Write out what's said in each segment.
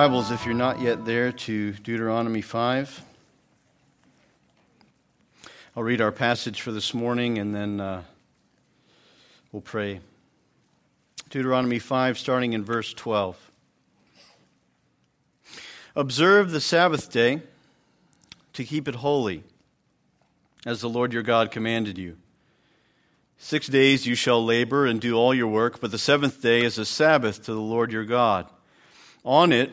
Bibles, if you're not yet there, to Deuteronomy 5. I'll read our passage for this morning and then uh, we'll pray. Deuteronomy 5, starting in verse 12. Observe the Sabbath day to keep it holy, as the Lord your God commanded you. Six days you shall labor and do all your work, but the seventh day is a Sabbath to the Lord your God. On it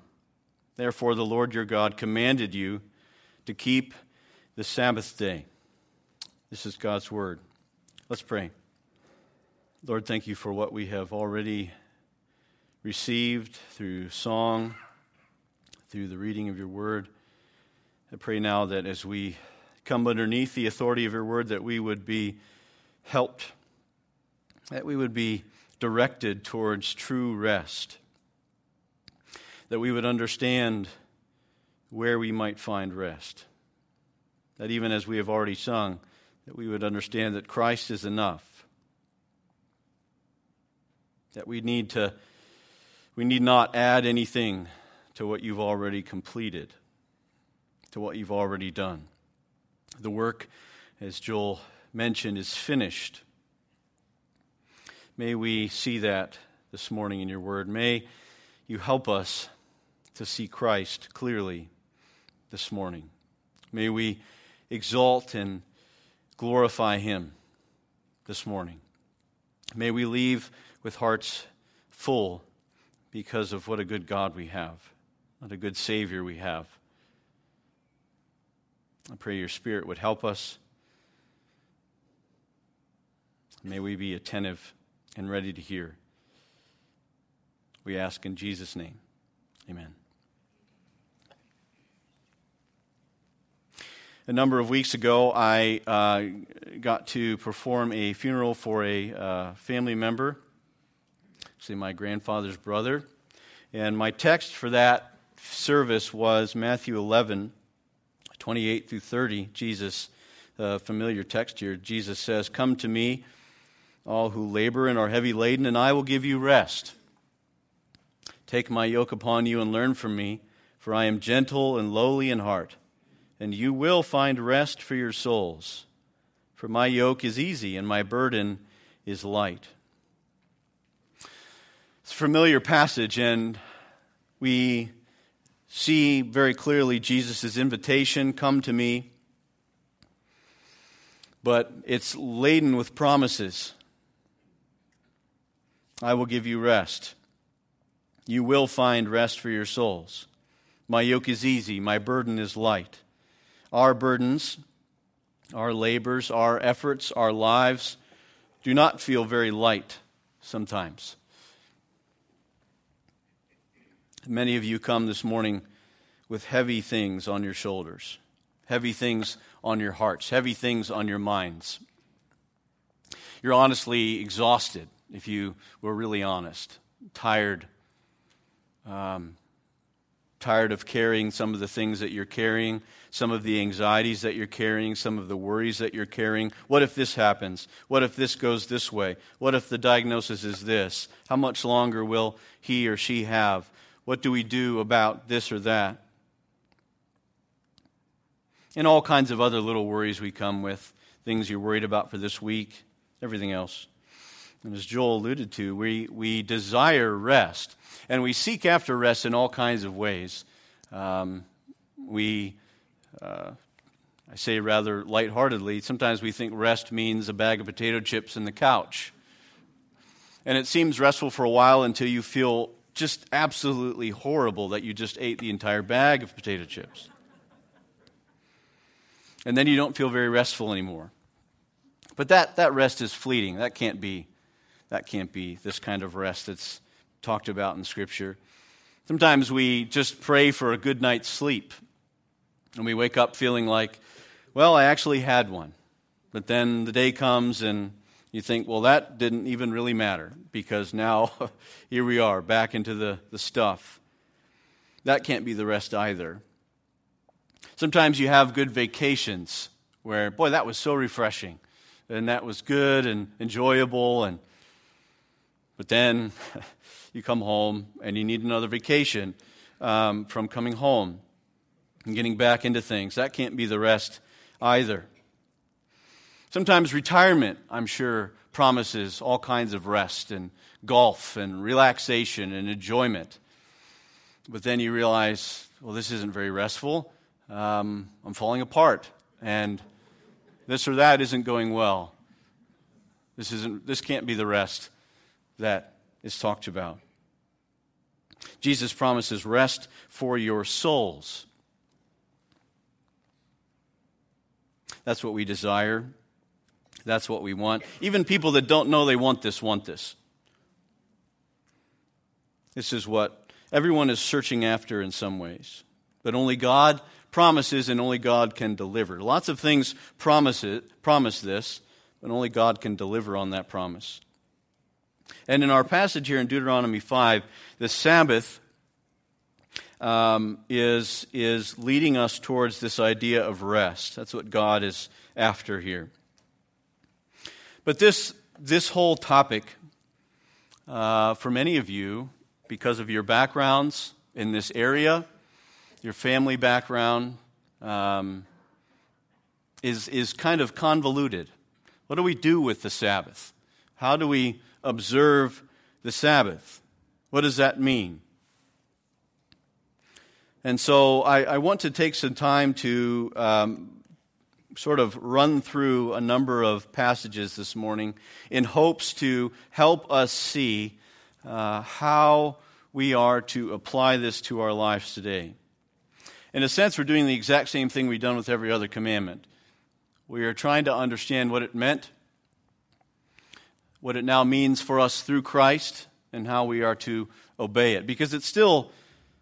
Therefore, the Lord your God commanded you to keep the Sabbath day. This is God's word. Let's pray. Lord, thank you for what we have already received through song, through the reading of your word. I pray now that as we come underneath the authority of your word, that we would be helped, that we would be directed towards true rest that we would understand where we might find rest. That even as we have already sung, that we would understand that Christ is enough. That we need to we need not add anything to what you've already completed, to what you've already done. The work, as Joel mentioned, is finished. May we see that this morning in your word. May you help us to see Christ clearly this morning. May we exalt and glorify Him this morning. May we leave with hearts full because of what a good God we have, what a good Savior we have. I pray your Spirit would help us. May we be attentive and ready to hear. We ask in Jesus' name. Amen. A number of weeks ago, I uh, got to perform a funeral for a uh, family member, say my grandfather's brother. And my text for that service was Matthew 11, 28 through 30. Jesus, uh, familiar text here, Jesus says, Come to me, all who labor and are heavy laden, and I will give you rest. Take my yoke upon you and learn from me, for I am gentle and lowly in heart and you will find rest for your souls. For my yoke is easy and my burden is light. It's a familiar passage, and we see very clearly Jesus' invitation come to me, but it's laden with promises. I will give you rest. You will find rest for your souls. My yoke is easy, my burden is light our burdens, our labors, our efforts, our lives do not feel very light sometimes. Many of you come this morning with heavy things on your shoulders, heavy things on your hearts, heavy things on your minds. You're honestly exhausted, if you were really honest, tired, um, tired of carrying some of the things that you're carrying, some of the anxieties that you're carrying, some of the worries that you're carrying. What if this happens? What if this goes this way? What if the diagnosis is this? How much longer will he or she have? What do we do about this or that? And all kinds of other little worries we come with things you're worried about for this week, everything else. And as Joel alluded to, we, we desire rest. And we seek after rest in all kinds of ways. Um, we, uh, I say rather lightheartedly, sometimes we think rest means a bag of potato chips in the couch. And it seems restful for a while until you feel just absolutely horrible that you just ate the entire bag of potato chips. And then you don't feel very restful anymore. But that, that rest is fleeting. That can't be that can't be this kind of rest that's talked about in Scripture. Sometimes we just pray for a good night's sleep, and we wake up feeling like, well, I actually had one. But then the day comes and you think, well, that didn't even really matter because now here we are back into the, the stuff. That can't be the rest either. Sometimes you have good vacations where, boy, that was so refreshing and that was good and enjoyable. And, but then you come home and you need another vacation um, from coming home and getting back into things. That can't be the rest either. Sometimes retirement, I'm sure, promises all kinds of rest and golf and relaxation and enjoyment. But then you realize, well, this isn't very restful. Um, I'm falling apart, and this or that isn't going well. This, isn't, this can't be the rest that is talked about. Jesus promises rest for your souls. That's what we desire. That's what we want. Even people that don't know they want this want this. This is what everyone is searching after in some ways. But only God promises and only God can deliver. Lots of things promise, it, promise this, but only God can deliver on that promise. And in our passage here in Deuteronomy 5, the Sabbath um, is, is leading us towards this idea of rest. That's what God is after here. But this, this whole topic, uh, for many of you, because of your backgrounds in this area, your family background, um, is, is kind of convoluted. What do we do with the Sabbath? How do we observe the Sabbath? What does that mean? And so I, I want to take some time to um, sort of run through a number of passages this morning in hopes to help us see uh, how we are to apply this to our lives today. In a sense, we're doing the exact same thing we've done with every other commandment. We are trying to understand what it meant, what it now means for us through Christ, and how we are to obey it. Because it still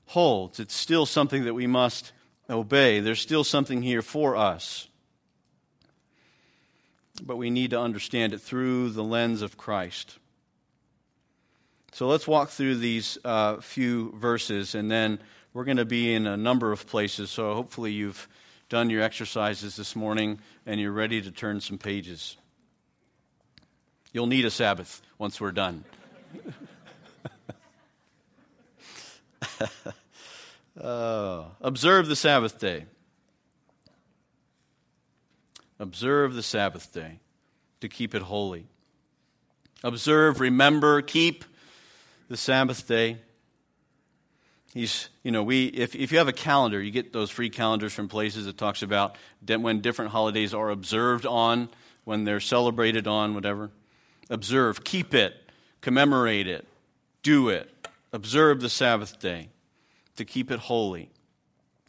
holds, it's still something that we must obey. There's still something here for us but we need to understand it through the lens of Christ. So let's walk through these uh, few verses, and then we're going to be in a number of places. So hopefully you've done your exercises this morning and you're ready to turn some pages. You'll need a Sabbath once we're done. uh, observe the Sabbath day. Observe the Sabbath day to keep it holy. Observe, remember, keep the Sabbath day. He's, you know, we, if, if you have a calendar, you get those free calendars from places that talks about when different holidays are observed on, when they're celebrated on, whatever. Observe, keep it, commemorate it, do it. Observe the Sabbath day to keep it holy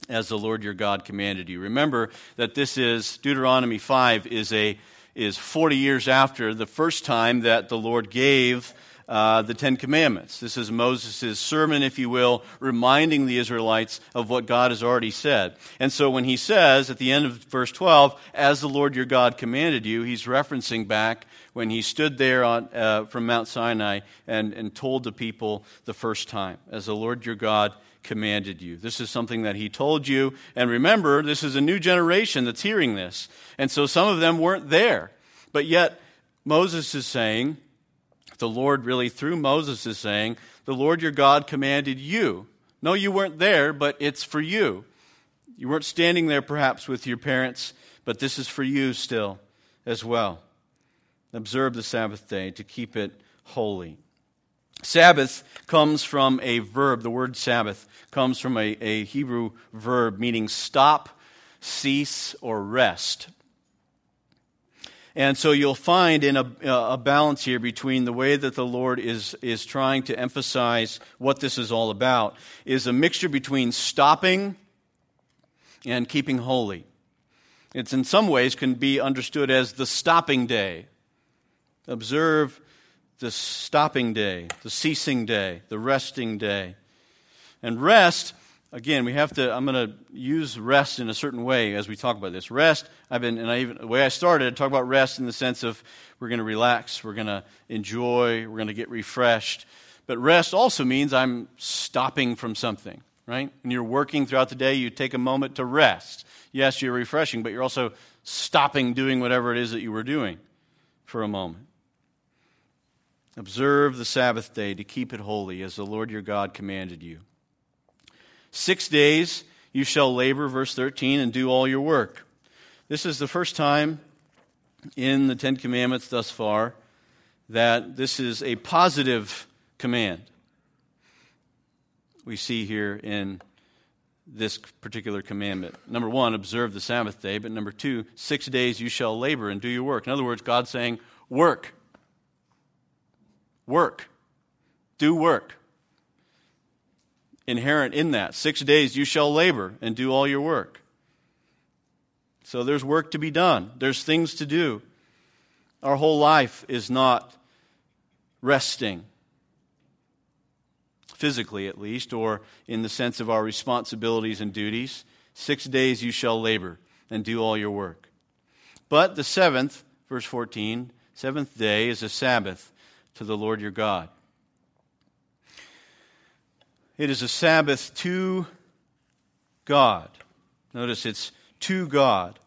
as the Lord your God commanded you. Remember that this is Deuteronomy 5 is a is 40 years after the first time that the Lord gave uh, the Ten Commandments. This is Moses' sermon, if you will, reminding the Israelites of what God has already said. And so when he says at the end of verse 12, as the Lord your God commanded you, he's referencing back when he stood there on, uh, from Mount Sinai and, and told the people the first time, as the Lord your God commanded you. This is something that he told you. And remember, this is a new generation that's hearing this. And so some of them weren't there. But yet, Moses is saying, the Lord really through Moses is saying, the Lord your God commanded you. No, you weren't there, but it's for you. You weren't standing there perhaps with your parents, but this is for you still as well. Observe the Sabbath day to keep it holy. Sabbath comes from a verb. The word Sabbath comes from a, a Hebrew verb meaning stop, cease, or rest. And so you'll find in a, a, balance here between the way that the Lord is, is trying to emphasize what this is all about is a mixture between stopping and keeping holy. It's in some ways can be understood as the stopping day. Observe the stopping day, the ceasing day, the resting day. And rest, again, we have to, I'm going to use rest in a certain way as we talk about this. Rest, I've been, and I even, the way I started, I talk about rest in the sense of we're going to relax, we're going to enjoy, we're going to get refreshed. But rest also means I'm stopping from something, right? When you're working throughout the day, you take a moment to rest. Yes, you're refreshing, but you're also stopping doing whatever it is that you were doing for a moment. Observe the Sabbath day to keep it holy, as the Lord your God commanded you. Six days you shall labor, verse 13, and do all your work. This is the first time in the Ten Commandments thus far that this is a positive command. We see here in this particular commandment. Number one, observe the Sabbath day. But number two, six days you shall labor and do your work. In other words, God's saying, work. Work. Do work. Inherent in that. Six days you shall labor and do all your work. So there's work to be done, there's things to do. Our whole life is not resting, physically at least, or in the sense of our responsibilities and duties. Six days you shall labor and do all your work. But the seventh, verse 14, seventh day is a Sabbath to the Lord your God. It is a Sabbath to God. Notice it's to God.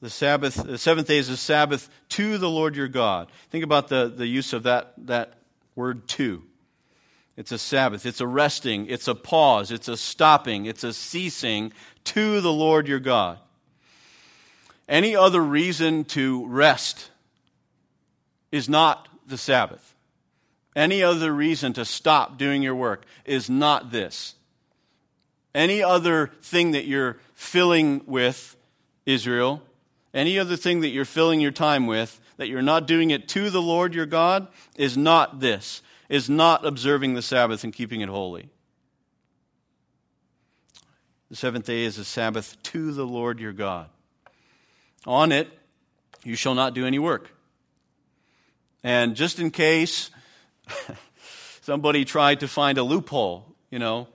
The Sabbath, the seventh day is a Sabbath to the Lord your God. Think about the, the use of that, that word to. It's a Sabbath. It's a resting. It's a pause. It's a stopping. It's a ceasing to the Lord your God. Any other reason to rest is not the Sabbath. Any other reason to stop doing your work is not this. Any other thing that you're filling with, Israel, any other thing that you're filling your time with, that you're not doing it to the Lord your God, is not this, is not observing the Sabbath and keeping it holy. The seventh day is a Sabbath to the Lord your God. On it, you shall not do any work. And just in case somebody tried to find a loophole, you know,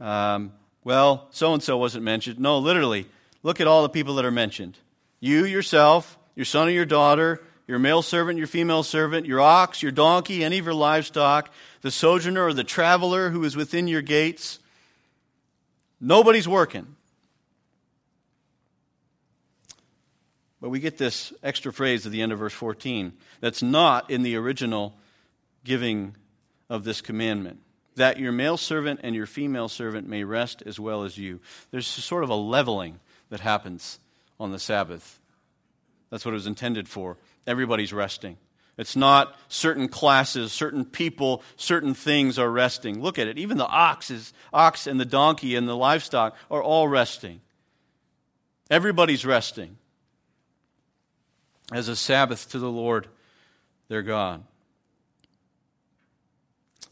um, well, so and so wasn't mentioned. No, literally, look at all the people that are mentioned. You yourself, your son or your daughter, your male servant, your female servant, your ox, your donkey, any of your livestock, the sojourner or the traveler who is within your gates. Nobody's working. But we get this extra phrase at the end of verse 14 that's not in the original giving of this commandment that your male servant and your female servant may rest as well as you. There's sort of a leveling that happens on the Sabbath. That's what it was intended for. Everybody's resting. It's not certain classes, certain people, certain things are resting. Look at it. Even the ox, is, ox and the donkey and the livestock are all resting. Everybody's resting as a Sabbath to the Lord their God.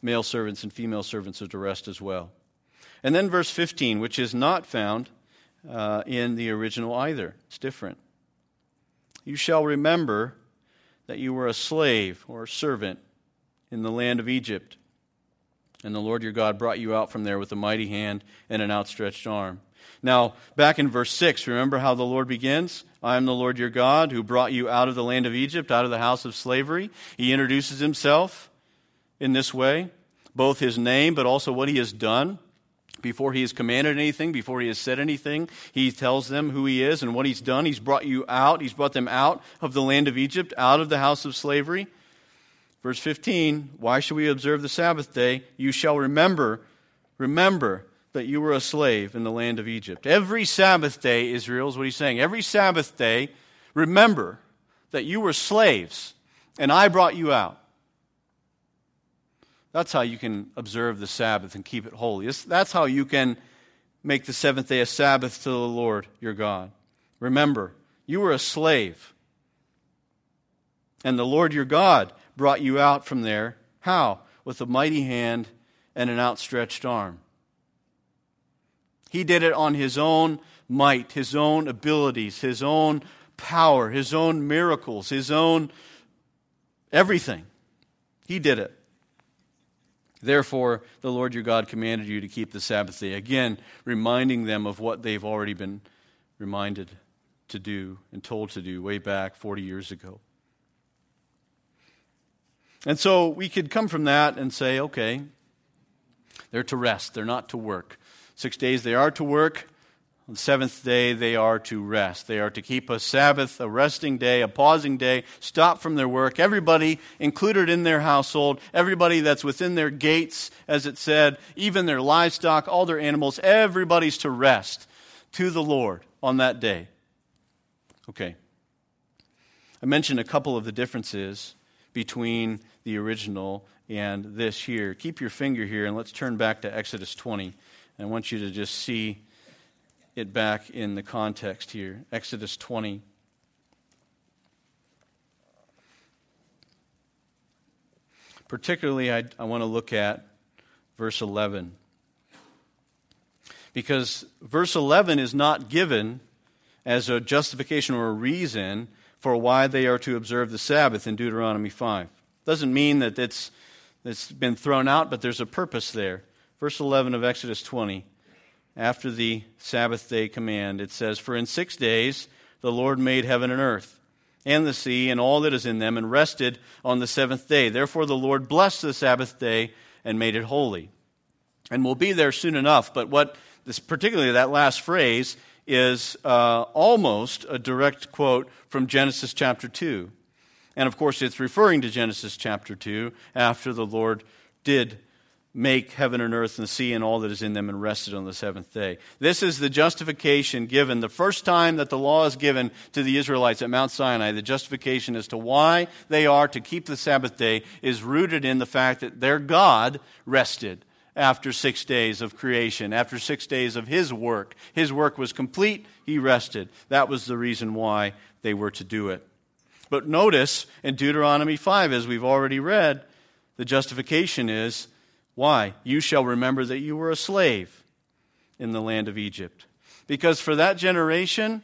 Male servants and female servants are to rest as well. And then verse 15, which is not found uh, in the original either. It's different. You shall remember that you were a slave or a servant in the land of Egypt. And the Lord your God brought you out from there with a mighty hand and an outstretched arm. Now, back in verse 6, remember how the Lord begins? I am the Lord your God who brought you out of the land of Egypt, out of the house of slavery. He introduces himself in this way, both his name, but also what he has done. Before he has commanded anything, before he has said anything, he tells them who he is and what he's done. He's brought you out. He's brought them out of the land of Egypt, out of the house of slavery. Verse 15 Why should we observe the Sabbath day? You shall remember, remember that you were a slave in the land of Egypt. Every Sabbath day, Israel, is what he's saying. Every Sabbath day, remember that you were slaves. and I brought you out. That's how you can observe the Sabbath and keep it holy. That's how you can make the seventh day a Sabbath to the Lord your God. Remember, you were a slave. And the Lord your God brought you out from there. How? With a mighty hand and an outstretched arm. He did it on his own might, his own abilities, his own power, his own miracles, his own everything. He did it. Therefore, the Lord your God commanded you to keep the Sabbath day. Again, reminding them of what they've already been reminded to do and told to do way back 40 years ago. And so we could come from that and say, okay, they're to rest, they're not to work. Six days they are to work, on the seventh day, they are to rest. They are to keep a Sabbath, a resting day, a pausing day, stop from their work. Everybody included in their household, everybody that's within their gates, as it said, even their livestock, all their animals, everybody's to rest to the Lord on that day. Okay. I mentioned a couple of the differences between the original and this here. Keep your finger here and let's turn back to Exodus 20. I want you to just see it back in the context here Exodus 20. Particularly, I, I want to look at verse 11. Because verse 11 is not given as a justification or a reason for why they are to observe the Sabbath in Deuteronomy 5. Doesn't mean that it's, it's been thrown out, but there's a purpose there. Verse 11 of Exodus 20 after the Sabbath day command. It says, For in six days the Lord made heaven and earth, and the sea, and all that is in them, and rested on the seventh day. Therefore the Lord blessed the Sabbath day and made it holy. And we'll be there soon enough, but what this, particularly that last phrase, is uh, almost a direct quote from Genesis chapter 2. And of course, it's referring to Genesis chapter 2 after the Lord did make heaven and earth and the sea and all that is in them and rested on the seventh day. This is the justification given the first time that the law is given to the Israelites at Mount Sinai. The justification as to why they are to keep the Sabbath day is rooted in the fact that their God rested after six days of creation, after six days of his work. His work was complete, he rested. That was the reason why they were to do it. But notice in Deuteronomy 5, as we've already read, the justification is why? You shall remember that you were a slave in the land of Egypt. Because for that generation,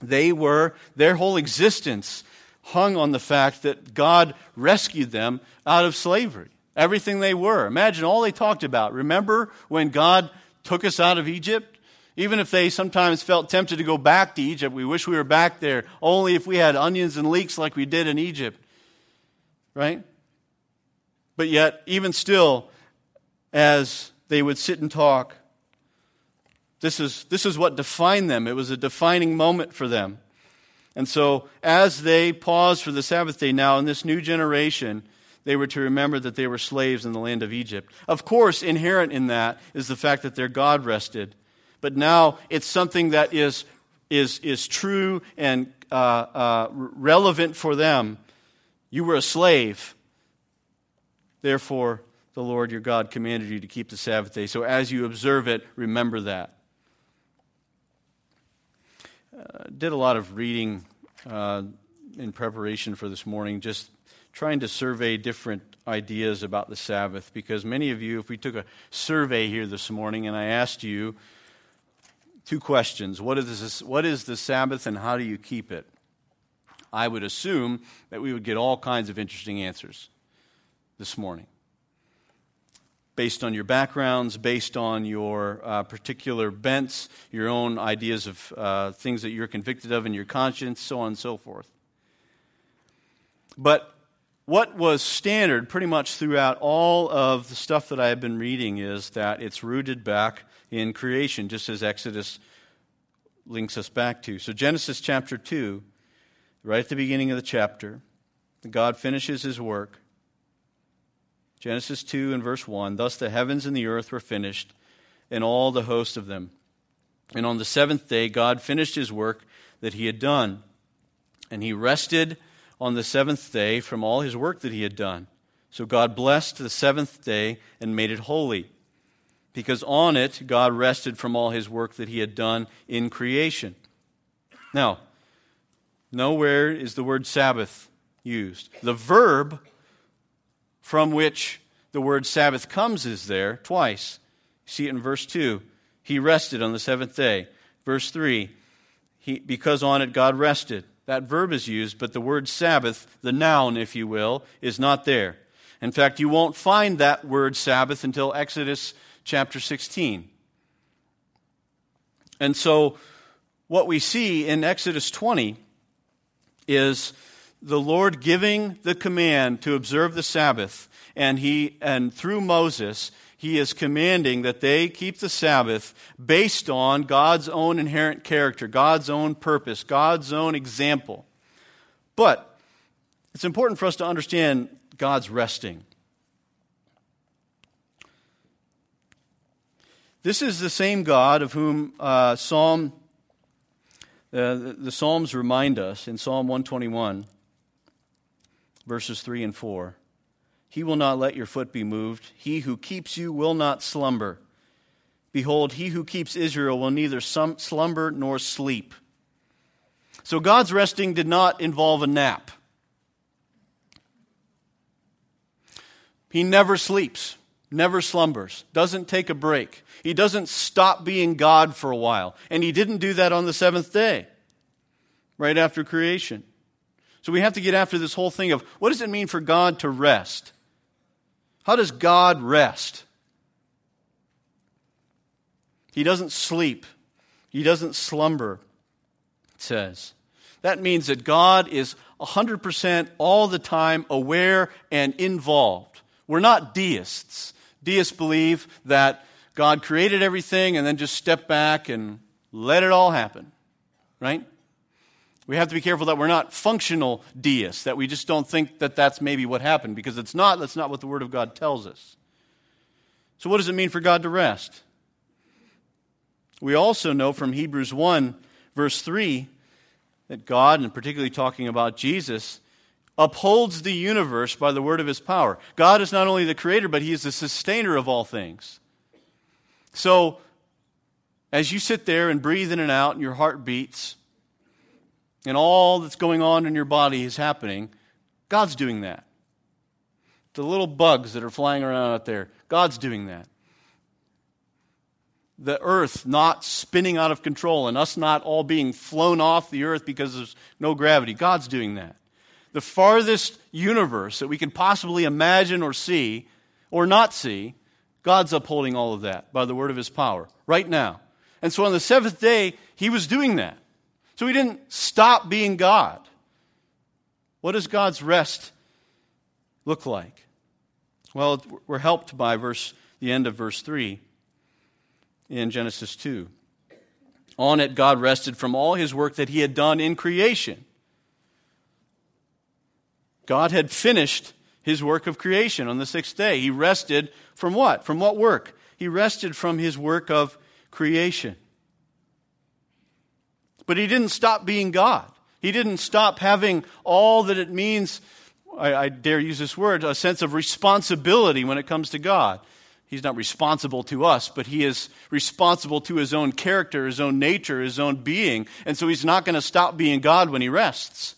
they were, their whole existence hung on the fact that God rescued them out of slavery. Everything they were. Imagine all they talked about. Remember when God took us out of Egypt? Even if they sometimes felt tempted to go back to Egypt, we wish we were back there, only if we had onions and leeks like we did in Egypt. Right? But yet, even still, as they would sit and talk, this is, this is what defined them. It was a defining moment for them. And so, as they paused for the Sabbath day now in this new generation, they were to remember that they were slaves in the land of Egypt. Of course, inherent in that is the fact that their God rested. But now it's something that is, is, is true and uh, uh, relevant for them. You were a slave. Therefore, the Lord your God commanded you to keep the Sabbath day. So as you observe it, remember that. Uh, did a lot of reading uh, in preparation for this morning, just trying to survey different ideas about the Sabbath. Because many of you, if we took a survey here this morning and I asked you two questions what is, this, what is the Sabbath and how do you keep it? I would assume that we would get all kinds of interesting answers this morning. Based on your backgrounds, based on your uh, particular bents, your own ideas of uh, things that you're convicted of in your conscience, so on and so forth. But what was standard pretty much throughout all of the stuff that I have been reading is that it's rooted back in creation, just as Exodus links us back to. So, Genesis chapter 2, right at the beginning of the chapter, God finishes his work. Genesis 2 and verse 1 Thus the heavens and the earth were finished, and all the host of them. And on the seventh day, God finished his work that he had done. And he rested on the seventh day from all his work that he had done. So God blessed the seventh day and made it holy, because on it God rested from all his work that he had done in creation. Now, nowhere is the word Sabbath used. The verb from which the word Sabbath comes is there twice. You see it in verse 2. He rested on the seventh day. Verse 3, he, because on it God rested. That verb is used, but the word Sabbath, the noun, if you will, is not there. In fact, you won't find that word Sabbath until Exodus chapter 16. And so, what we see in Exodus 20 is the Lord giving the command to observe the Sabbath, and he and through Moses, he is commanding that they keep the Sabbath based on God's own inherent character, God's own purpose, God's own example. But it's important for us to understand God's resting. This is the same God of whom uh, Psalm, uh, the, Psalms remind us in Psalm 121, verses 3 and 4. He will not let your foot be moved. He who keeps you will not slumber. Behold, he who keeps Israel will neither slumber nor sleep. So God's resting did not involve a nap. He never sleeps, never slumbers, doesn't take a break. He doesn't stop being God for a while. And he didn't do that on the seventh day, right after creation. So we have to get after this whole thing of what does it mean for God to rest? How does God rest? He doesn't sleep, He doesn't slumber, it says. That means that God is 100% all the time aware and involved. We're not deists. Deists believe that God created everything and then just stepped back and let it all happen, right? We have to be careful that we're not functional deists, that we just don't think that that's maybe what happened, because it's not. That's not what the Word of God tells us. So, what does it mean for God to rest? We also know from Hebrews 1, verse 3, that God, and particularly talking about Jesus, upholds the universe by the word of his power. God is not only the creator, but he is the sustainer of all things. So, as you sit there and breathe in and out, and your heart beats, and all that's going on in your body is happening, God's doing that. The little bugs that are flying around out there, God's doing that. The earth not spinning out of control and us not all being flown off the earth because there's no gravity, God's doing that. The farthest universe that we can possibly imagine or see or not see, God's upholding all of that by the word of his power right now. And so on the seventh day, he was doing that. So he didn't stop being God. What does God's rest look like? Well, we're helped by verse, the end of verse 3 in Genesis 2. On it, God rested from all his work that he had done in creation. God had finished his work of creation on the sixth day. He rested from what? From what work? He rested from his work of creation. But he didn't stop being God. He didn't stop having all that it means, I, I, dare use this word, a sense of responsibility when it comes to God. He's not responsible to us, but he is responsible to his own character, his own nature, his own being. And so he's not going to stop being God when he rests.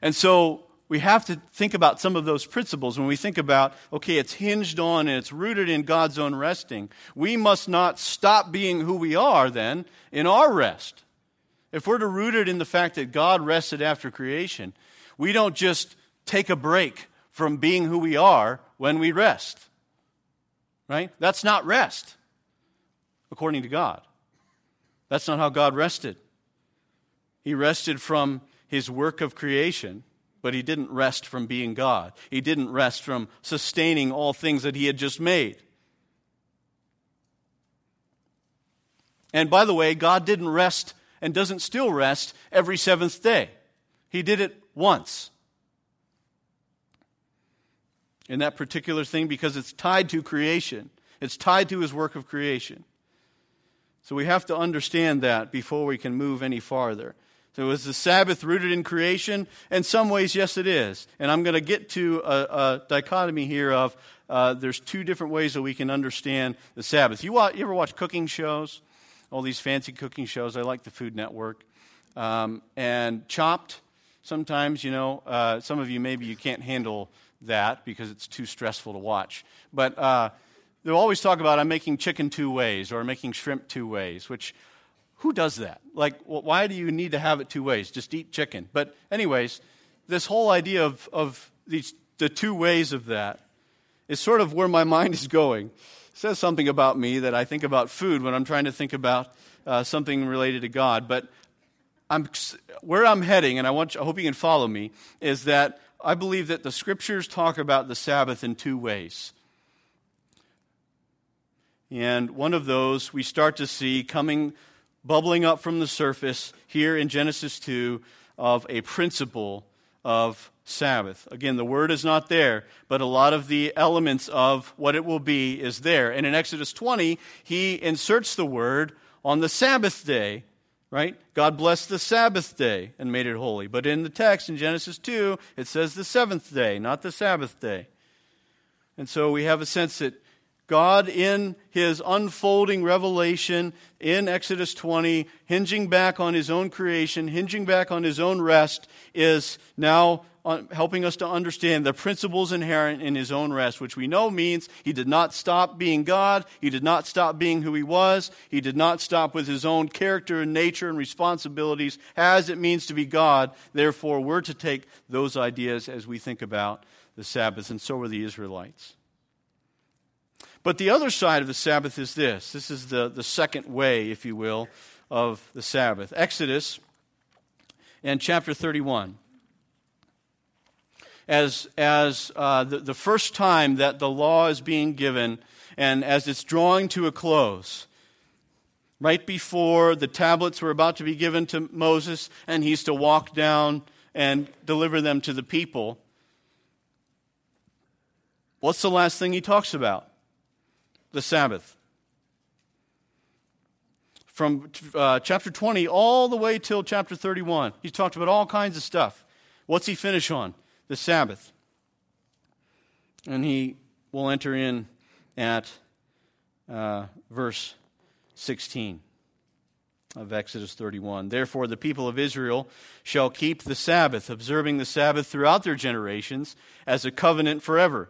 And so we have to think about some of those principles when we think about, okay, it's hinged on and it's rooted in God's own resting. We must not stop being who we are then in our rest. If we're to root it in the fact that God rested after creation, we don't just take a break from being who we are when we rest. Right? That's not rest, according to God. That's not how God rested. He rested from his work of creation, but he didn't rest from being God. He didn't rest from sustaining all things that he had just made. And by the way, God didn't rest and doesn't still rest every seventh day. He did it once. In that particular thing, because it's tied to creation, it's tied to his work of creation. So we have to understand that before we can move any farther. So is the Sabbath rooted in creation? In some ways, yes, it is. And I'm going to get to a, a dichotomy here of uh, there's two different ways that we can understand the Sabbath. You, you ever watch cooking shows? All these fancy cooking shows. I like the Food Network. Um, and Chopped, sometimes, you know, uh, some of you maybe you can't handle that because it's too stressful to watch. But uh, they'll always talk about I'm making chicken two ways or making shrimp two ways, which who does that? Like, well, why do you need to have it two ways? Just eat chicken. But, anyways, this whole idea of, of these, the two ways of that is sort of where my mind is going. Says something about me that I think about food when I'm trying to think about uh, something related to God. But I'm, where I'm heading, and I, want, I hope you can follow me, is that I believe that the scriptures talk about the Sabbath in two ways. And one of those we start to see coming, bubbling up from the surface here in Genesis 2 of a principle of Sabbath. Again, the word is not there, but a lot of the elements of what it will be is there. And in Exodus 20, he inserts the word on the Sabbath day right? God blessed the Sabbath day and made it holy. But in the text in Genesis 2, it says the seventh day, not the Sabbath day. And so we have a sense that God, in his unfolding revelation in Exodus 20, hinging back on his own creation, hinging back on his own rest, is now helping us to understand the principles inherent in his own rest, which we know means he did not stop being God. He did not stop being who he was. He did not stop with his own character and nature and responsibilities as it means to be God. Therefore, we're to take those ideas as we think about the Sabbath, and so were the Israelites. But the other side of the Sabbath is this this is the, the second way, if you will, of the Sabbath. Exodus and chapter 31 as, as uh, the, the first time that the law is being given and as it's drawing to a close. Right before the tablets were about to be given to Moses and he's to walk down and deliver them to the people. What's the last thing he talks about? The Sabbath. From uh, chapter 20 all the way till chapter 31, he's talked about all kinds of stuff. What's he finish on? The Sabbath. And he will enter in at uh, verse 16 of Exodus 31. Therefore, the people of Israel shall keep the Sabbath, observing the Sabbath throughout their generations as a covenant forever.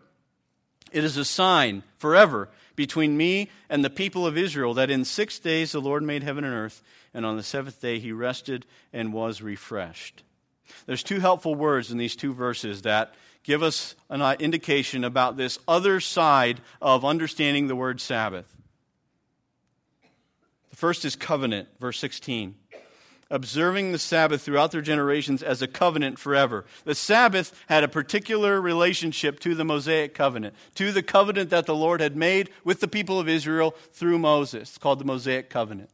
It is a sign forever between me and the people of Israel that in six days the Lord made heaven and earth, and on the seventh day he rested and was refreshed. There's two helpful words in these two verses that give us an uh, indication about this other side of understanding the word Sabbath. The first is covenant, verse 16. Observing the Sabbath throughout their generations as a covenant forever. The Sabbath had a particular relationship to the Mosaic covenant, to the covenant that the Lord had made with the people of Israel through Moses. It's called the Mosaic covenant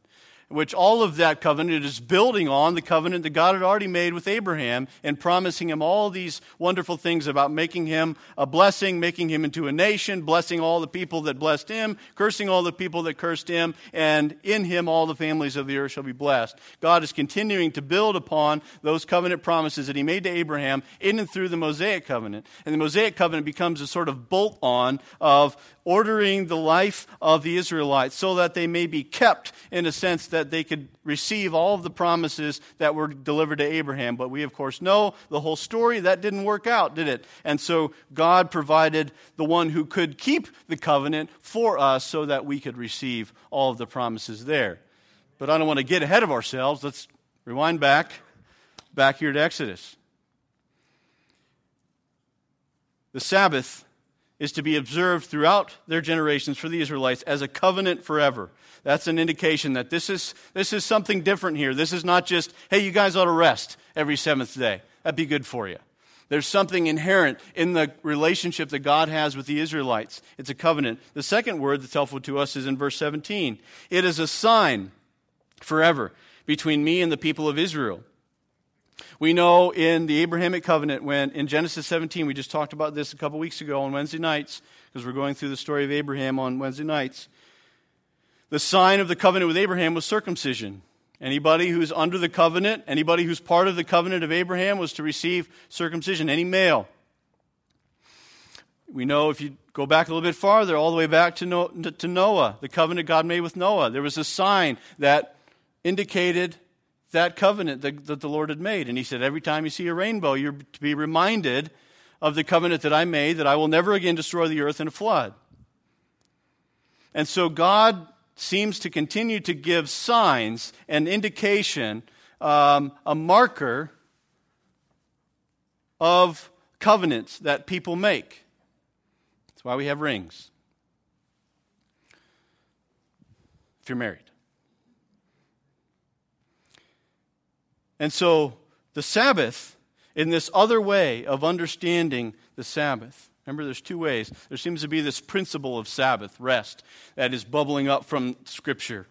which all of that covenant is building on the covenant that God had already made with Abraham and promising him all these wonderful things about making him a blessing, making him into a nation, blessing all the people that blessed him, cursing all the people that cursed him, and in him all the families of the earth shall be blessed. God is continuing to build upon those covenant promises that he made to Abraham in and through the Mosaic covenant. And the Mosaic covenant becomes a sort of bolt on of ordering the life of the Israelites so that they may be kept in a sense that they could receive all of the promises that were delivered to Abraham. But we, of course, know the whole story. That didn't work out, did it? And so God provided the one who could keep the covenant for us so that we could receive all of the promises there. But I don't want to get ahead of ourselves. Let's rewind back, back here to Exodus. The Sabbath is to be observed throughout their generations for the Israelites as a covenant forever. That's an indication that this is, this is something different here. This is not just, hey, you guys ought to rest every seventh day. That'd be good for you. There's something inherent in the relationship that God has with the Israelites. It's a covenant. The second word that's helpful to us is in verse 17. It is a sign forever between me and the people of Israel. We know in the Abrahamic covenant, when in Genesis 17, we just talked about this a couple weeks ago on Wednesday nights, because we're going through the story of Abraham on Wednesday nights. The sign of the covenant with Abraham was circumcision. Anybody who's under the covenant, anybody who's part of the covenant of Abraham was to receive circumcision, any male. We know if you go back a little bit farther, all the way back to Noah, the covenant God made with Noah, there was a sign that indicated that covenant that, that the Lord had made. And he said, Every time you see a rainbow, you're to be reminded of the covenant that I made, that I will never again destroy the earth in a flood. And so God seems to continue to give signs and indication, um, a marker of covenants that people make. That's why we have rings. If you're married. And so the Sabbath, in this other way of understanding the Sabbath, remember there's two ways. There seems to be this principle of Sabbath, rest, that is bubbling up from Scripture.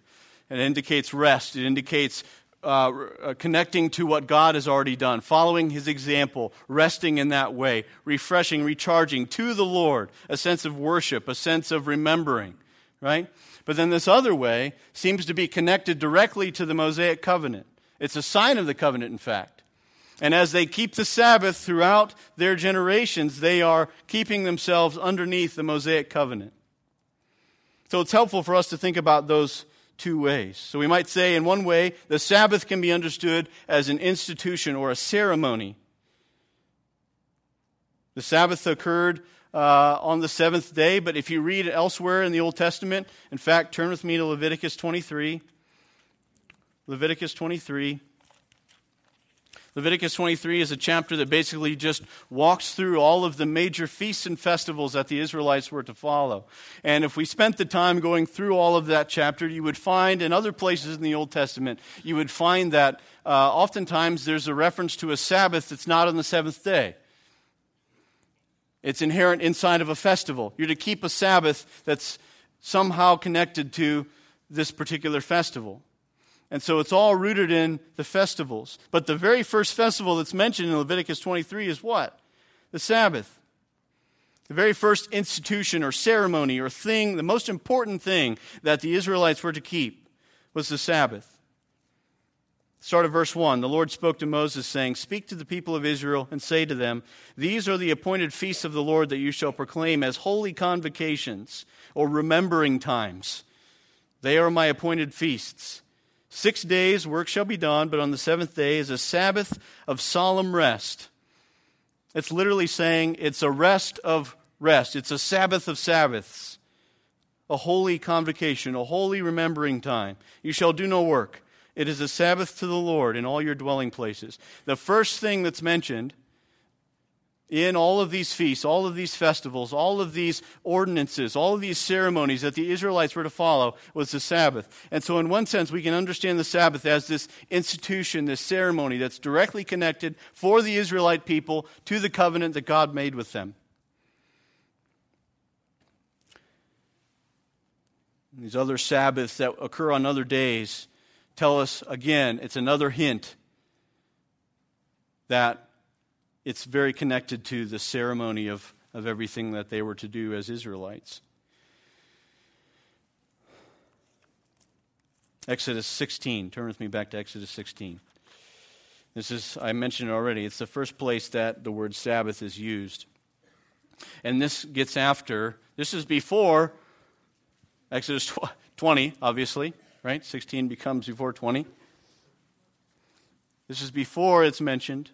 It indicates rest, it indicates uh, uh, connecting to what God has already done, following His example, resting in that way, refreshing, recharging to the Lord, a sense of worship, a sense of remembering, right? But then this other way seems to be connected directly to the Mosaic covenant. It's a sign of the covenant, in fact. And as they keep the Sabbath throughout their generations, they are keeping themselves underneath the Mosaic covenant. So it's helpful for us to think about those two ways. So we might say, in one way, the Sabbath can be understood as an institution or a ceremony. The Sabbath occurred uh, on the seventh day, but if you read elsewhere in the Old Testament, in fact, turn with me to Leviticus 23. Leviticus 23. Leviticus 23 is a chapter that basically just walks through all of the major feasts and festivals that the Israelites were to follow. And if we spent the time going through all of that chapter, you would find in other places in the Old Testament, you would find that uh, oftentimes there's a reference to a Sabbath that's not on the seventh day. It's inherent inside of a festival. You're to keep a Sabbath that's somehow connected to this particular festival. And so it's all rooted in the festivals. But the very first festival that's mentioned in Leviticus 23 is what? The Sabbath. The very first institution or ceremony or thing, the most important thing that the Israelites were to keep was the Sabbath. Start of verse 1. The Lord spoke to Moses, saying, Speak to the people of Israel and say to them, These are the appointed feasts of the Lord that you shall proclaim as holy convocations or remembering times. They are my appointed feasts. Six days work shall be done, but on the seventh day is a Sabbath of solemn rest. It's literally saying it's a rest of rest. It's a Sabbath of Sabbaths, a holy convocation, a holy remembering time. You shall do no work. It is a Sabbath to the Lord in all your dwelling places. The first thing that's mentioned in all of these feasts, all of these festivals, all of these ordinances, all of these ceremonies that the Israelites were to follow was the Sabbath. And so, in one sense, we can understand the Sabbath as this institution, this ceremony that's directly connected for the Israelite people to the covenant that God made with them. These other Sabbaths that occur on other days tell us, again, it's another hint that it's very connected to the ceremony of, of everything that they were to do as Israelites. Exodus 16. Turn with me back to Exodus 16. This is, I mentioned it already, it's the first place that the word Sabbath is used. And this gets after, this is before Exodus 20, obviously, right? 16 becomes before 20. This is before it's mentioned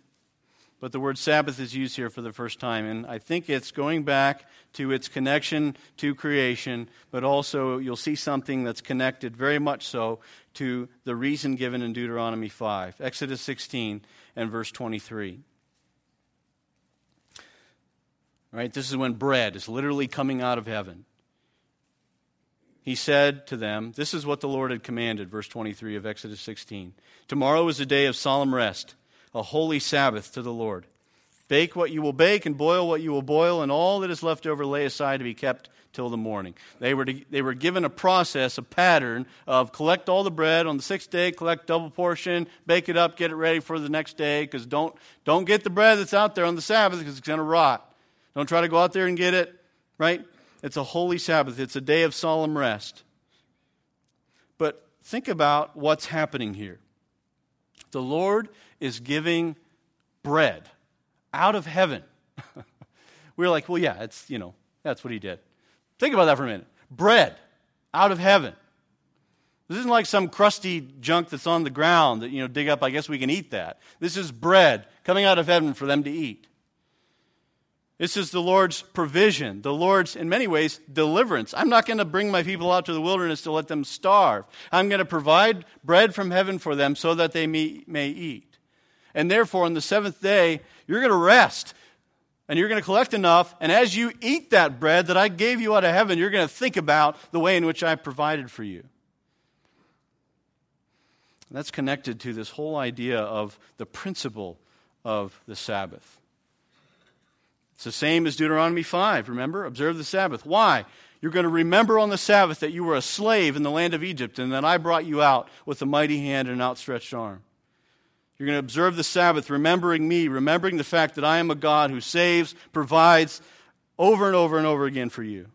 but the word Sabbath is used here for the first time. And I think it's going back to its connection to creation, but also you'll see something that's connected very much so to the reason given in Deuteronomy 5, Exodus 16, and verse 23. Right? This is when bread is literally coming out of heaven. He said to them, This is what the Lord had commanded, verse 23 of Exodus 16. Tomorrow is a day of solemn rest a holy Sabbath to the Lord. Bake what you will bake and boil what you will boil, and all that is left over lay aside to be kept till the morning. They were, to, they were given a process, a pattern of collect all the bread on the sixth day, collect double portion, bake it up, get it ready for the next day, because don't, don't get the bread that's out there on the Sabbath because it's going to rot. Don't try to go out there and get it, right? It's a holy Sabbath, it's a day of solemn rest. But think about what's happening here. The Lord is giving bread out of heaven. we are like, well, yeah, it's, you know, that's what he did. Think about that for a minute. Bread out of heaven. This isn't like some crusty junk that's on the ground that, you know, dig up. I guess we can eat that. This is bread coming out of heaven for them to eat. This is the Lord's provision, the Lord's, in many ways, deliverance. I'm not going to bring my people out to the wilderness to let them starve. I'm going to provide bread from heaven for them so that they may, may eat. And therefore, on the seventh day, you're going to rest and you're going to collect enough. And as you eat that bread that I gave you out of heaven, you're going to think about the way in which I provided for you. And that's connected to this whole idea of the principle of the Sabbath. It's the same as Deuteronomy 5, remember? Observe the Sabbath. Why? You're going to remember on the Sabbath that you were a slave in the land of Egypt and that I brought you out with a mighty hand and an outstretched arm. You're going to observe the Sabbath, remembering me, remembering the fact that I am a God who saves, provides over and over and over again for you.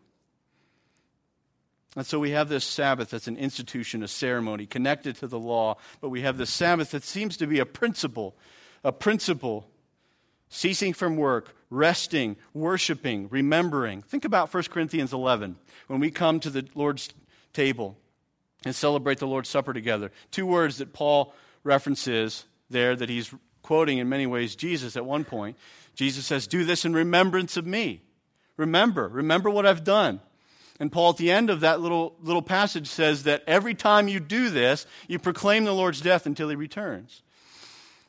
And so we have this Sabbath that's an institution, a ceremony connected to the law, but we have this Sabbath that seems to be a principle, a principle ceasing from work, resting, worshiping, remembering. Think about 1 Corinthians 11 when we come to the Lord's table and celebrate the Lord's Supper together. Two words that Paul references there that he's quoting in many ways Jesus at one point. Jesus says, Do this in remembrance of me. Remember, remember what I've done. And Paul, at the end of that little, little passage, says that every time you do this, you proclaim the Lord's death until he returns.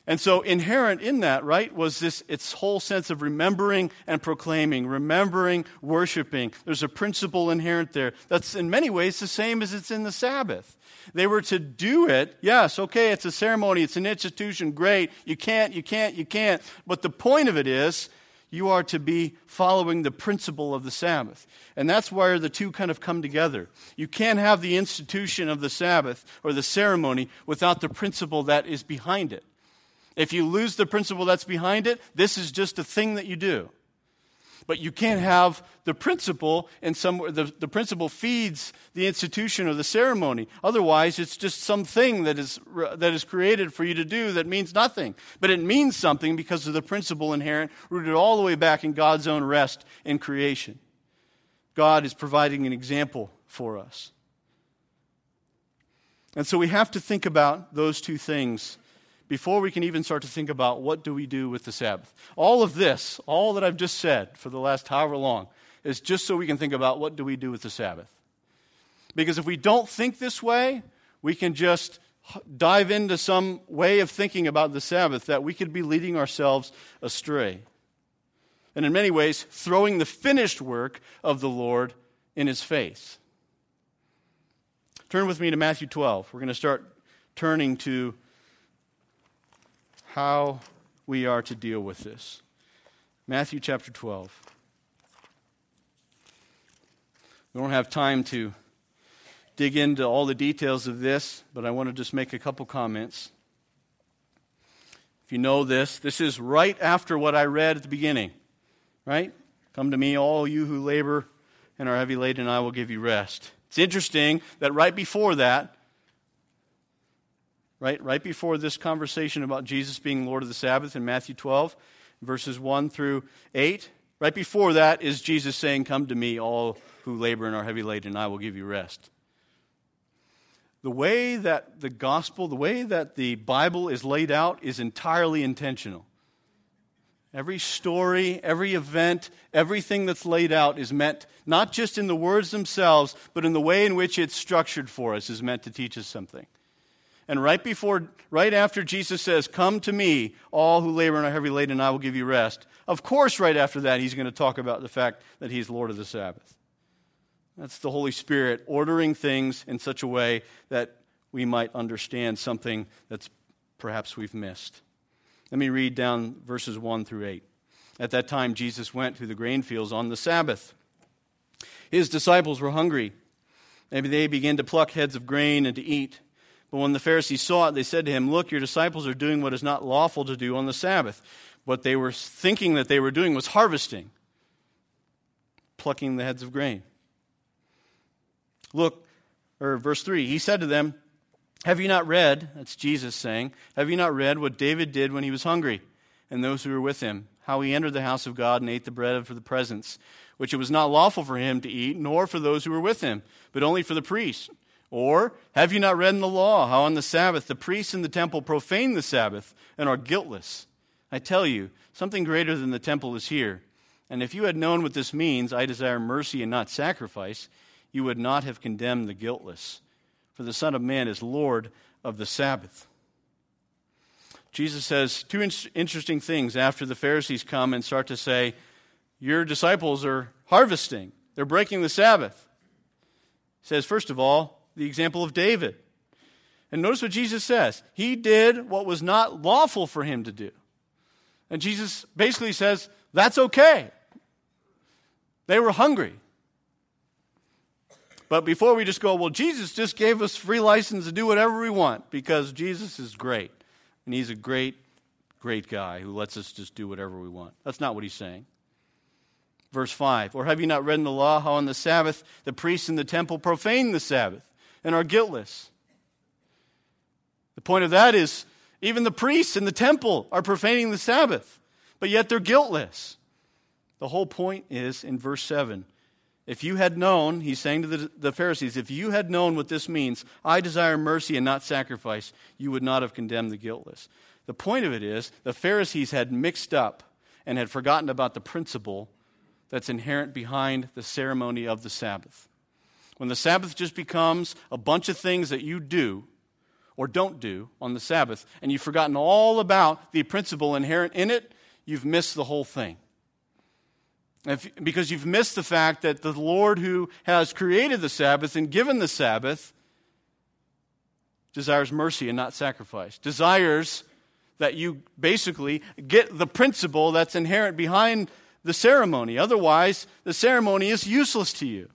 And so, inherent in that, right, was this its whole sense of remembering and proclaiming, remembering, worshiping. There's a principle inherent there that's in many ways the same as it's in the Sabbath. They were to do it. Yes, okay, it's a ceremony, it's an institution, great. You can't, you can't, you can't. But the point of it is, you are to be following the principle of the Sabbath. And that's where the two kind of come together. You can't have the institution of the Sabbath or the ceremony without the principle that is behind it. If you lose the principle that's behind it, this is just a thing that you do. But you can't have the principle and some the, the principle feeds the institution or the ceremony. Otherwise, it's just something that is that is created for you to do that means nothing. But it means something because of the principle inherent, rooted all the way back in God's own rest in creation. God is providing an example for us. And so we have to think about those two things before we can even start to think about what do we do with the Sabbath. All of this, all that I've just said for the last however long, is just so we can think about what do we do with the Sabbath. Because if we don't think this way, we can just dive into some way of thinking about the Sabbath that we could be leading ourselves astray. And in many ways, throwing the finished work of the Lord in his face. Turn with me to Matthew 12. We're going to start turning to how we are to deal with this. Matthew chapter 12. We don't have time to dig into all the details of this, but I want to just make a couple comments. If you know this, this is right after what I read at the beginning, right? Come to me, all you who labor and are heavy laden, and I will give you rest. It's interesting that right before that, right, right before this conversation about Jesus being Lord of the Sabbath in Matthew 12, verses 1 through 8. Right before that is Jesus saying, Come to me, all who labor and are heavy laden, and I will give you rest. The way that the gospel, the way that the Bible is laid out, is entirely intentional. Every story, every event, everything that's laid out is meant, not just in the words themselves, but in the way in which it's structured for us, is meant to teach us something. And right before, right after Jesus says, Come to me, all who labor and are heavy laden, and I will give you rest. Of course, right after that, he's going to talk about the fact that he's Lord of the Sabbath. That's the Holy Spirit ordering things in such a way that we might understand something that's perhaps we've missed. Let me read down verses 1 through 8. At that time, Jesus went through the grain fields on the Sabbath. His disciples were hungry. Maybe they began to pluck heads of grain and to eat. But when the Pharisees saw it, they said to him, Look, your disciples are doing what is not lawful to do on the Sabbath. What they were thinking that they were doing was harvesting, plucking the heads of grain. Look, or verse 3, he said to them, Have you not read, that's Jesus saying, have you not read what David did when he was hungry and those who were with him? How he entered the house of God and ate the bread of the presence, which it was not lawful for him to eat, nor for those who were with him, but only for the priests. Or have you not read in the law how on the Sabbath the priests in the temple profane the Sabbath and are guiltless? I tell you, something greater than the temple is here. And if you had known what this means, I desire mercy and not sacrifice, you would not have condemned the guiltless for the Son of Man is Lord of the Sabbath. Jesus says two in- interesting things after the Pharisees come and start to say, Your disciples are harvesting, they're breaking the Sabbath. He says, first of all, the example of David. And notice what Jesus says. He did what was not lawful for him to do. And Jesus basically says, That's okay. They were hungry. But before we just go, well, Jesus just gave us free license to do whatever we want because Jesus is great. And he's a great, great guy who lets us just do whatever we want. That's not what he's saying. Verse 5 Or have you not read in the law how on the Sabbath the priests in the temple profane the Sabbath and are guiltless? The point of that is even the priests in the temple are profaning the Sabbath, but yet they're guiltless. The whole point is in verse 7 if you had known, he's saying to the, the, Pharisees, if you had known what this means, I desire mercy and not sacrifice, you would not have condemned the guiltless. The point of it is, the Pharisees had mixed up and had forgotten about the principle that's inherent behind the ceremony of the Sabbath. When the Sabbath just becomes a bunch of things that you do or don't do on the Sabbath, and you've forgotten all about the principle inherent in it, you've missed the whole thing. If, because you've missed the fact that the Lord who has created the Sabbath and given the Sabbath desires mercy and not sacrifice, desires that you basically get the principle that's inherent behind the ceremony. Otherwise, the ceremony is useless to you.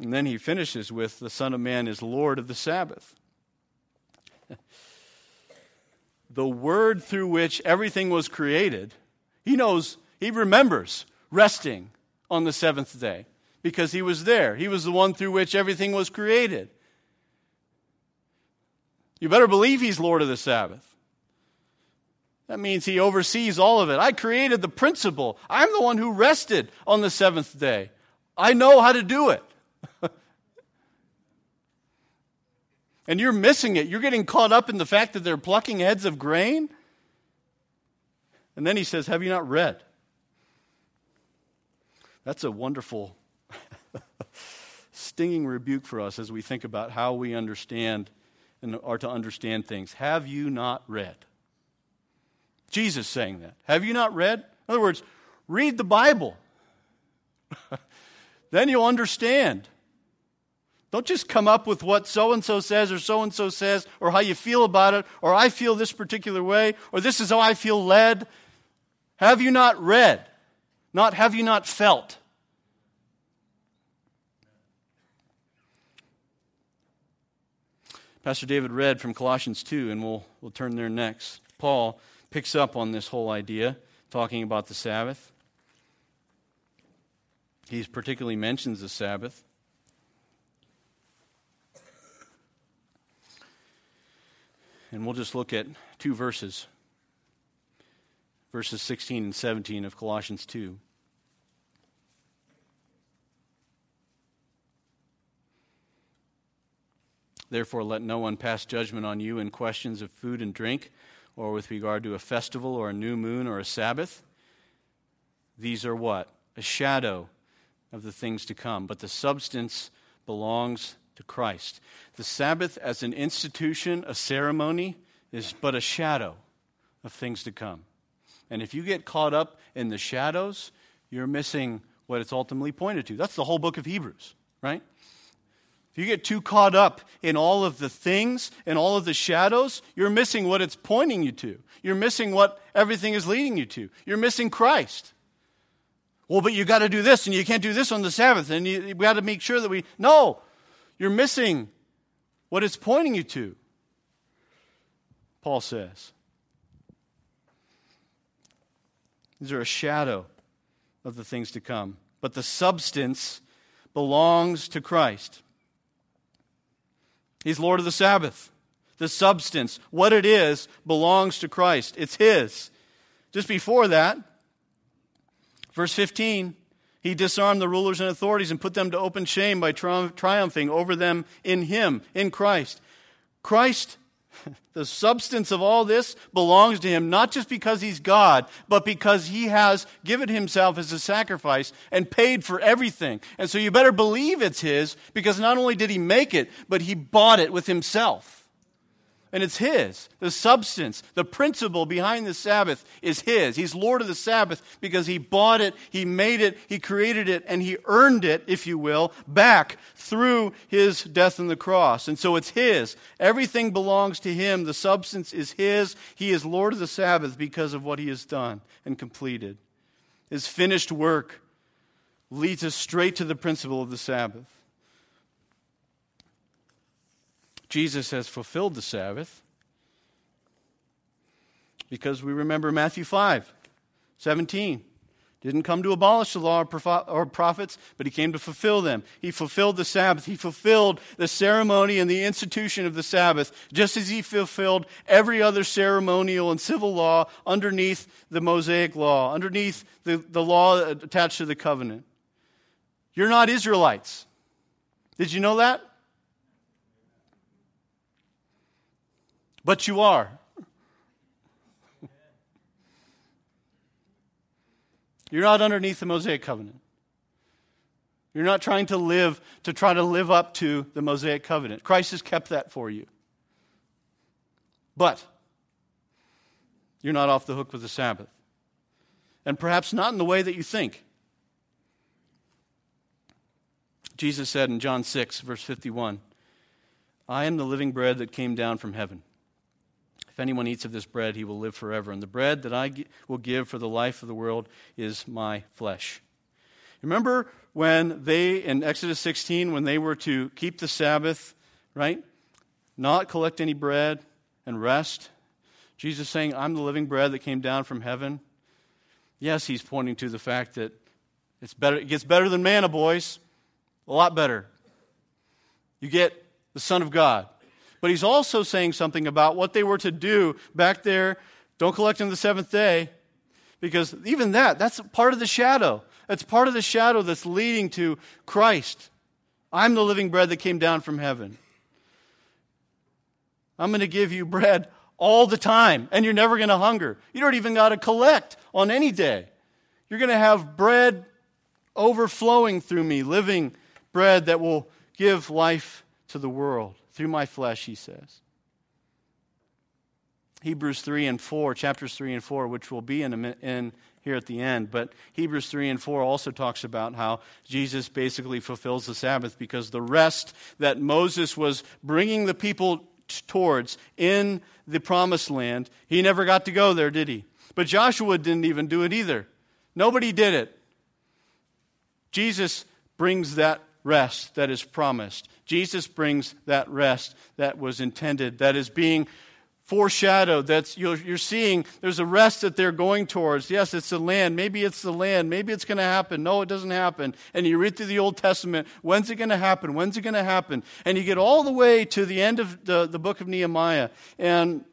And then he finishes with the Son of Man is Lord of the Sabbath. the word through which everything was created he knows, he remembers resting on the seventh day because he was there. He was the one through which everything was created. You better believe he's Lord of the Sabbath. That means he oversees all of it. I created the principle. I'm the one who rested on the seventh day. I know how to do it. and you're missing it. You're getting caught up in the fact that they're plucking heads of grain. And then he says, Have you not read? That's a wonderful, stinging rebuke for us as we think about how we understand and are to understand things. Have you not read? Jesus saying that. Have you not read? In other words, read the Bible. then you'll understand. Don't just come up with what so and so says or so and so says or how you feel about it or I feel this particular way or this is how I feel led. Have you not read? Not have you not felt? Pastor David read from Colossians 2, and we'll, we'll turn there next. Paul picks up on this whole idea, talking about the Sabbath. He particularly mentions the Sabbath. And we'll just look at two verses verses 16 and 17 of Colossians 2. Therefore, let no one pass judgment on you in questions of food and drink, or with regard to a festival, or a new moon, or a Sabbath. These are what? A shadow of the things to come, but the substance belongs to Christ. The Sabbath, as an institution, a ceremony, is but a shadow of things to come. And if you get caught up in the shadows, you're missing what it's ultimately pointed to. That's the whole book of Hebrews, right? If you get too caught up in all of the things and all of the shadows, you're missing what it's pointing you to. You're missing what everything is leading you to. You're missing Christ. Well, but you got to do this, and you can't do this on the Sabbath, and you, got to make sure that we. No, you're missing what it's pointing you to. Paul says. These are a shadow of the things to come. But the substance belongs to Christ. He's Lord of the Sabbath. The substance, what it is, belongs to Christ. It's His. Just before that, verse 15, he disarmed the rulers and authorities and put them to open shame by tri- triumphing over them in Him, in Christ. Christ the substance of all this belongs to him, not just because he's God, but because he has given himself as a sacrifice and paid for everything. And so you better believe it's his, because not only did he make it, but he bought it with himself. And it's His. The substance, the principle behind the Sabbath is His. He's Lord of the Sabbath because He bought it, He made it, He created it, and He earned it, if you will, back through His death on the cross. And so it's His. Everything belongs to Him. The substance is His. He is Lord of the Sabbath because of what He has done and completed. His finished work leads us straight to the principle of the Sabbath. Jesus has fulfilled the Sabbath because we remember Matthew 5 17. Didn't come to abolish the law or prophets, but he came to fulfill them. He fulfilled the Sabbath. He fulfilled the ceremony and the institution of the Sabbath, just as he fulfilled every other ceremonial and civil law underneath the Mosaic law, underneath the, the law attached to the covenant. You're not Israelites. Did you know that? But you are. You're not underneath the Mosaic covenant. You're not trying to live to try to live up to the Mosaic covenant. Christ has kept that for you. But you're not off the hook with the Sabbath. And perhaps not in the way that you think. Jesus said in John 6, verse 51, I am the living bread that came down from heaven. If anyone eats of this bread, he will live forever. And the bread that I will give for the life of the world is my flesh. Remember when they, in Exodus 16, when they were to keep the Sabbath, right? Not collect any bread and rest. Jesus saying, I'm the living bread that came down from heaven. Yes, he's pointing to the fact that it's better, it gets better than manna, boys. A lot better. You get the Son of God. But he's also saying something about what they were to do back there. Don't collect on the seventh day, because even that, that's part of the shadow. That's part of the shadow that's leading to Christ. I'm the living bread that came down from heaven. I'm going to give you bread all the time, and you're never going to hunger. You don't even got to collect on any day. You're going to have bread overflowing through me, living bread that will give life to the world through my flesh, he says. Hebrews 3 and 4, chapters 3 and 4, which will be in, a, in here at the end, but Hebrews 3 and 4 also talks about how Jesus basically fulfills the Sabbath because the rest that Moses was bringing the people towards in the promised land, he never got to go there, did he? But Joshua didn't even do it either. Nobody did it. Jesus brings that rest that is promised. Jesus brings that rest that was intended, that is being foreshadowed. That's you're, you're, seeing there's a rest that they're going towards. Yes, it's the land. Maybe it's the land. Maybe it's going to happen. No, it doesn't happen. And you read through the Old Testament. When's it going to happen? When's it going to happen? And you get all the way to the end of the, the book of Nehemiah. And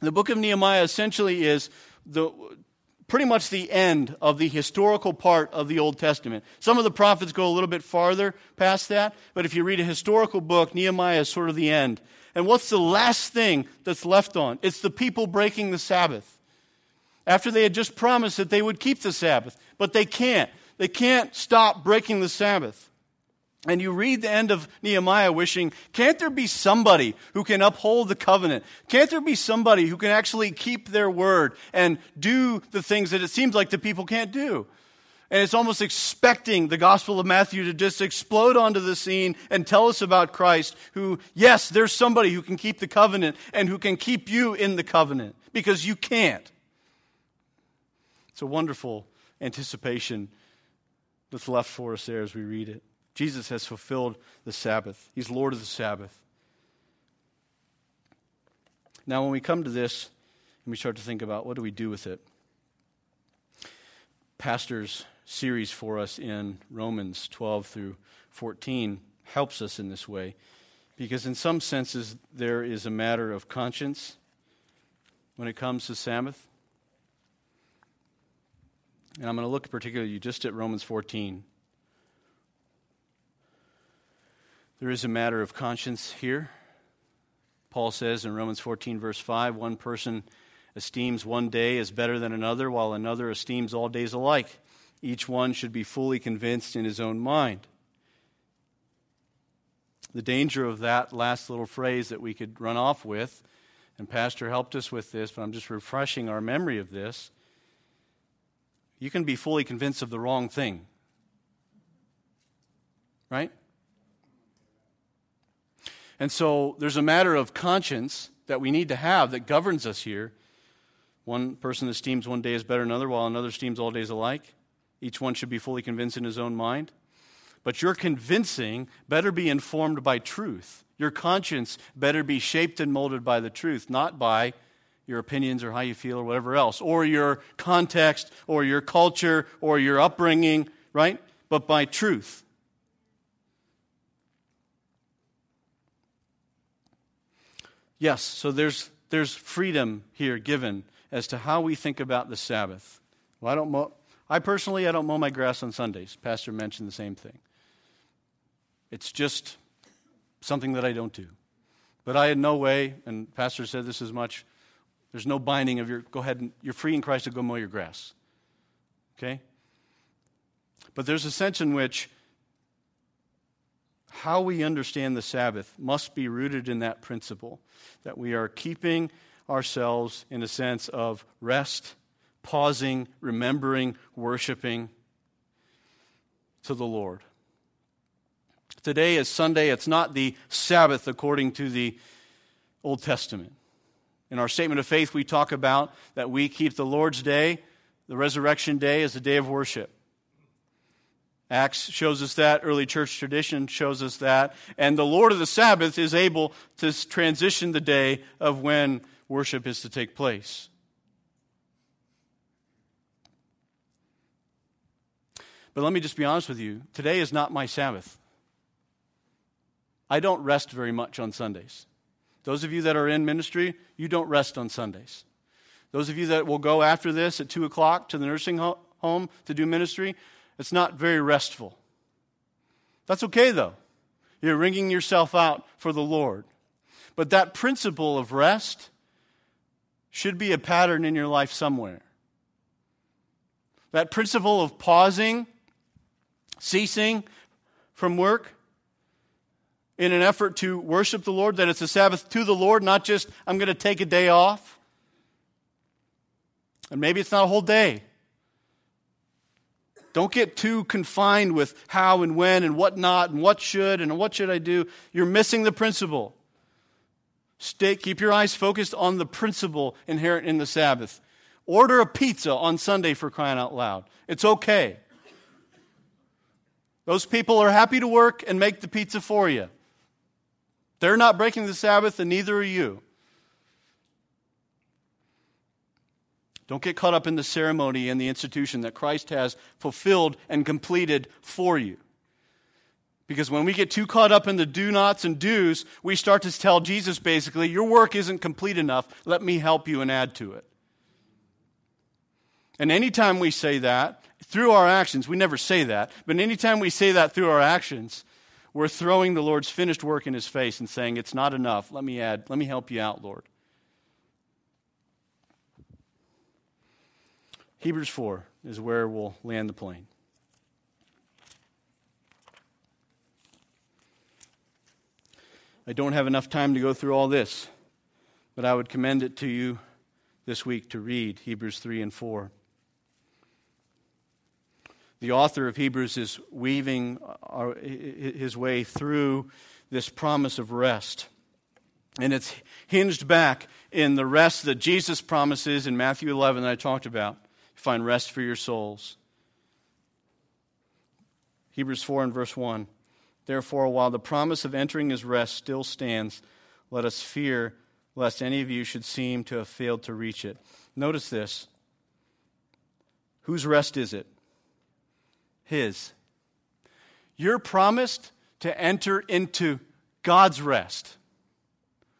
the book of Nehemiah essentially is the pretty much the end of the historical part of the Old Testament. Some of the prophets go a little bit farther past that, but if you read a historical book, Nehemiah is sort of the end. And what's the last thing that's left on? It's the people breaking the Sabbath. After they had just promised that they would keep the Sabbath, but they can't. They can't stop breaking the Sabbath. And you read the end of Nehemiah wishing, can't there be somebody who can uphold the covenant? Can't there be somebody who can actually keep their word and do the things that it seems like the people can't do? And it's almost expecting the Gospel of Matthew to just explode onto the scene and tell us about Christ, who, yes, there's somebody who can keep the covenant and who can keep you in the covenant because you can't. It's a wonderful anticipation that's left for us there as we read it. Jesus has fulfilled the Sabbath, He's Lord of the Sabbath. Now, when we come to this and we start to think about what do we do with it, Pastor's series for us in Romans 12 through 14 helps us in this way. Because, in some senses, there is a matter of conscience when it comes to Sabbath. And I'm going to look particularly just at Romans 14. There is a matter of conscience here. Paul says in Romans 14, verse 5 one person esteems one day as better than another, while another esteems all days alike. Each one should be fully convinced in his own mind. The danger of that last little phrase that we could run off with, and Pastor helped us with this, but I'm just refreshing our memory of this. You can be fully convinced of the wrong thing. Right? And so there's a matter of conscience that we need to have that governs us here. One person esteems one day as better than another, while another esteems all days alike. Each one should be fully convinced in his own mind. But your convincing better be informed by truth. Your conscience better be shaped and molded by the truth, not by your opinions or how you feel or whatever else, or your context or your culture or your upbringing, right? But by truth. Yes, so there's, there's freedom here given as to how we think about the Sabbath. Well, I don't mow, I personally, I don't mow my grass on Sundays. Pastor mentioned the same thing. It's just something that I don't do. But I had no way, and Pastor said this as much, there's no binding of your, go ahead and, you're free in Christ to go mow your grass. Okay? But there's a sense in which how we understand the Sabbath must be rooted in that principle that we are keeping ourselves in a sense of rest, pausing, remembering, worshiping to the Lord. Today is Sunday. It's not the Sabbath according to the Old Testament. In our statement of faith, we talk about that we keep the Lord's day, the resurrection day, as a day of worship. Acts shows us that, early church tradition shows us that, and the Lord of the Sabbath is able to transition the day of when worship is to take place. But let me just be honest with you today is not my Sabbath. I don't rest very much on Sundays. Those of you that are in ministry, you don't rest on Sundays. Those of you that will go after this at 2 o'clock to the nursing home to do ministry, it's not very restful. That's okay, though. You're wringing yourself out for the Lord. But that principle of rest should be a pattern in your life somewhere. That principle of pausing, ceasing from work in an effort to worship the Lord, that it's a Sabbath to the Lord, not just I'm going to take a day off. And maybe it's not a whole day. Don't get too confined with how and when and what not and what should and what should I do. You're missing the principle. Stay, keep your eyes focused on the principle inherent in the Sabbath. Order a pizza on Sunday for crying out loud. It's okay. Those people are happy to work and make the pizza for you. They're not breaking the Sabbath, and neither are you. Don't get caught up in the ceremony and the institution that Christ has fulfilled and completed for you. Because when we get too caught up in the do nots and do's, we start to tell Jesus basically, Your work isn't complete enough. Let me help you and add to it. And anytime we say that, through our actions, we never say that, but anytime we say that through our actions, we're throwing the Lord's finished work in his face and saying, It's not enough. Let me add, let me help you out, Lord. Hebrews 4 is where we'll land the plane. I don't have enough time to go through all this, but I would commend it to you this week to read Hebrews 3 and 4. The author of Hebrews is weaving uh, uh, his way through this promise of rest. And it's hinged back in the rest that Jesus promises in Matthew 11 that I talked about find rest for your souls. Hebrews 4 and verse 1. Therefore, while the promise of entering his rest still stands, let us fear lest any of you should seem to have failed to reach it. Notice this. Whose rest is it? His. You're promised to enter into God's rest.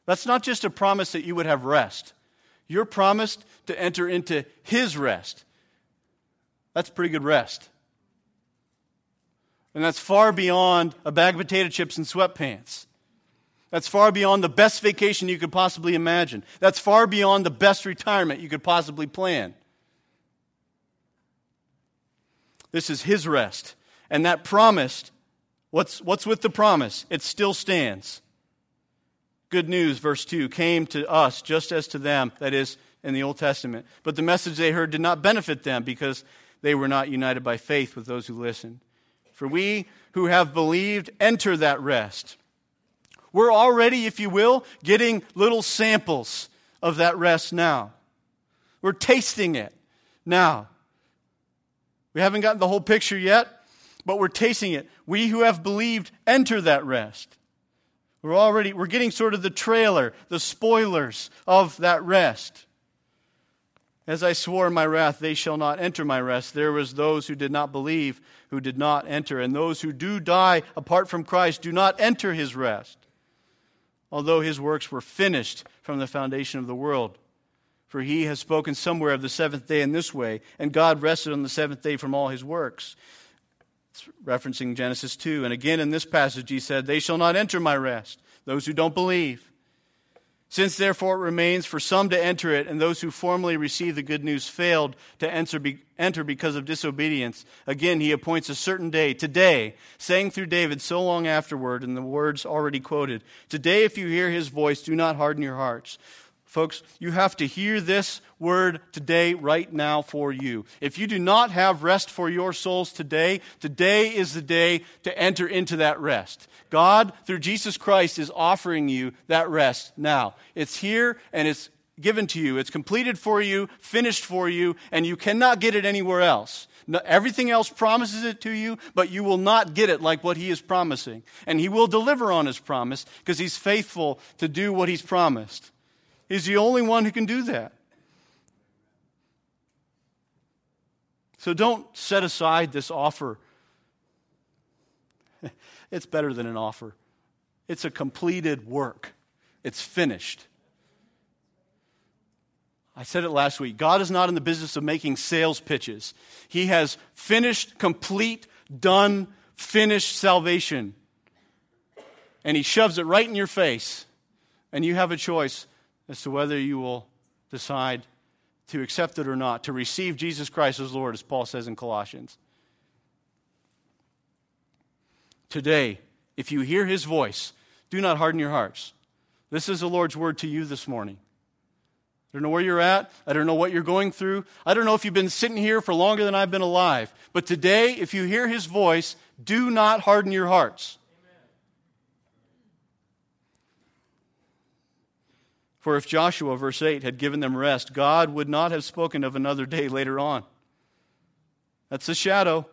That's not just a promise that you would have rest. You're promised to enter into His rest. That's pretty good rest. And that's far beyond a bag of potato chips and sweatpants. That's far beyond the best vacation you could possibly imagine. That's far beyond the best retirement you could possibly plan. This is His rest. And that promised, what's, what's with the promise? It still stands. Good news, verse 2, came to us just as to them, that is, in the Old Testament. But the message they heard did not benefit them because they were not united by faith with those who listened. For we who have believed enter that rest. We're already, if you will, getting little samples of that rest now. We're tasting it now. We haven't gotten the whole picture yet, but we're tasting it. We who have believed enter that rest. We're already we're getting sort of the trailer, the spoilers of that rest. As I swore in my wrath, they shall not enter my rest. There was those who did not believe, who did not enter, and those who do die apart from Christ do not enter his rest. Although his works were finished from the foundation of the world. For he has spoken somewhere of the seventh day in this way, and God rested on the seventh day from all his works. It's referencing Genesis 2. And again in this passage, he said, They shall not enter my rest, those who don't believe. Since therefore it remains for some to enter it, and those who formerly received the good news failed to enter, enter because of disobedience, again he appoints a certain day, today, saying through David so long afterward, in the words already quoted, Today, if you hear his voice, do not harden your hearts. Folks, you have to hear this word today, right now, for you. If you do not have rest for your souls today, today is the day to enter into that rest. God, through Jesus Christ, is offering you that rest now. It's here and it's given to you. It's completed for you, finished for you, and you cannot get it anywhere else. Everything else promises it to you, but you will not get it like what he is promising. And he will deliver on his promise because he's faithful to do what he's promised. He's the only one who can do that. So don't set aside this offer. It's better than an offer, it's a completed work, it's finished. I said it last week. God is not in the business of making sales pitches. He has finished, complete, done, finished salvation. And He shoves it right in your face. And you have a choice as to whether you will decide to accept it or not, to receive Jesus Christ as Lord, as Paul says in Colossians. Today, if you hear his voice, do not harden your hearts. This is the Lord's word to you this morning. I don't know where you're at. I don't know what you're going through. I don't know if you've been sitting here for longer than I've been alive. But today, if you hear his voice, do not harden your hearts. For if Joshua, verse 8, had given them rest, God would not have spoken of another day later on. That's a shadow.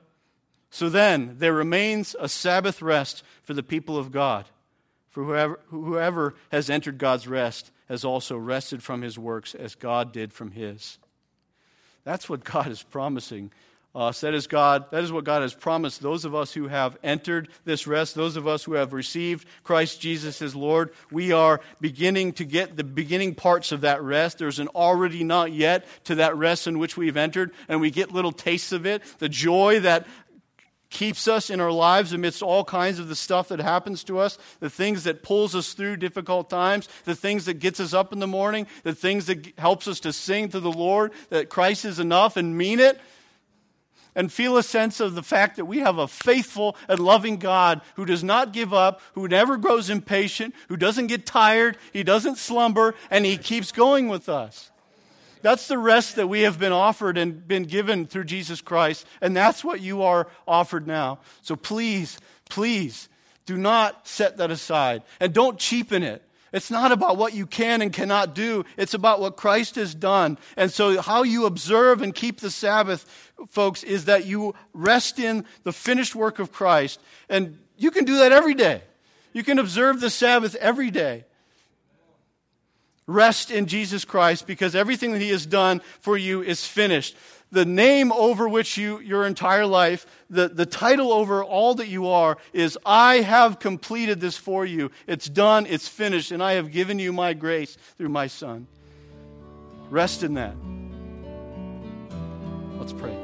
So then, there remains a Sabbath rest for the people of God. For whoever, whoever has entered God's rest has also rested from his works as God did from his. That's what God is promising Uh, us. That is God. That is what God has promised those of us who have entered this rest, those of us who have received Christ Jesus as Lord. We are beginning to get the beginning parts of that rest. There's an already not yet to that rest in which we've entered, and we get little tastes of it. The joy that keeps us in our lives amidst all kinds of the stuff that happens to us, the things that pulls us through difficult times, the things that gets us up in the morning, the things that helps us to sing to the Lord that Christ is enough and mean it and feel a sense of the fact that we have a faithful and loving God who does not give up, who never grows impatient, who doesn't get tired, he doesn't slumber, and he keeps going with us. That's the rest that we have been offered and been given through Jesus Christ, and that's what you are offered now. So please, please, do not set that aside and don't cheapen it. It's not about what you can and cannot do. It's about what Christ has done. And so, how you observe and keep the Sabbath, folks, is that you rest in the finished work of Christ. And you can do that every day. You can observe the Sabbath every day. Rest in Jesus Christ because everything that He has done for you is finished. The name over which you, your entire life, the, the title over all that you are is I have completed this for you. It's done, it's finished, and I have given you my grace through my Son. Rest in that. Let's pray.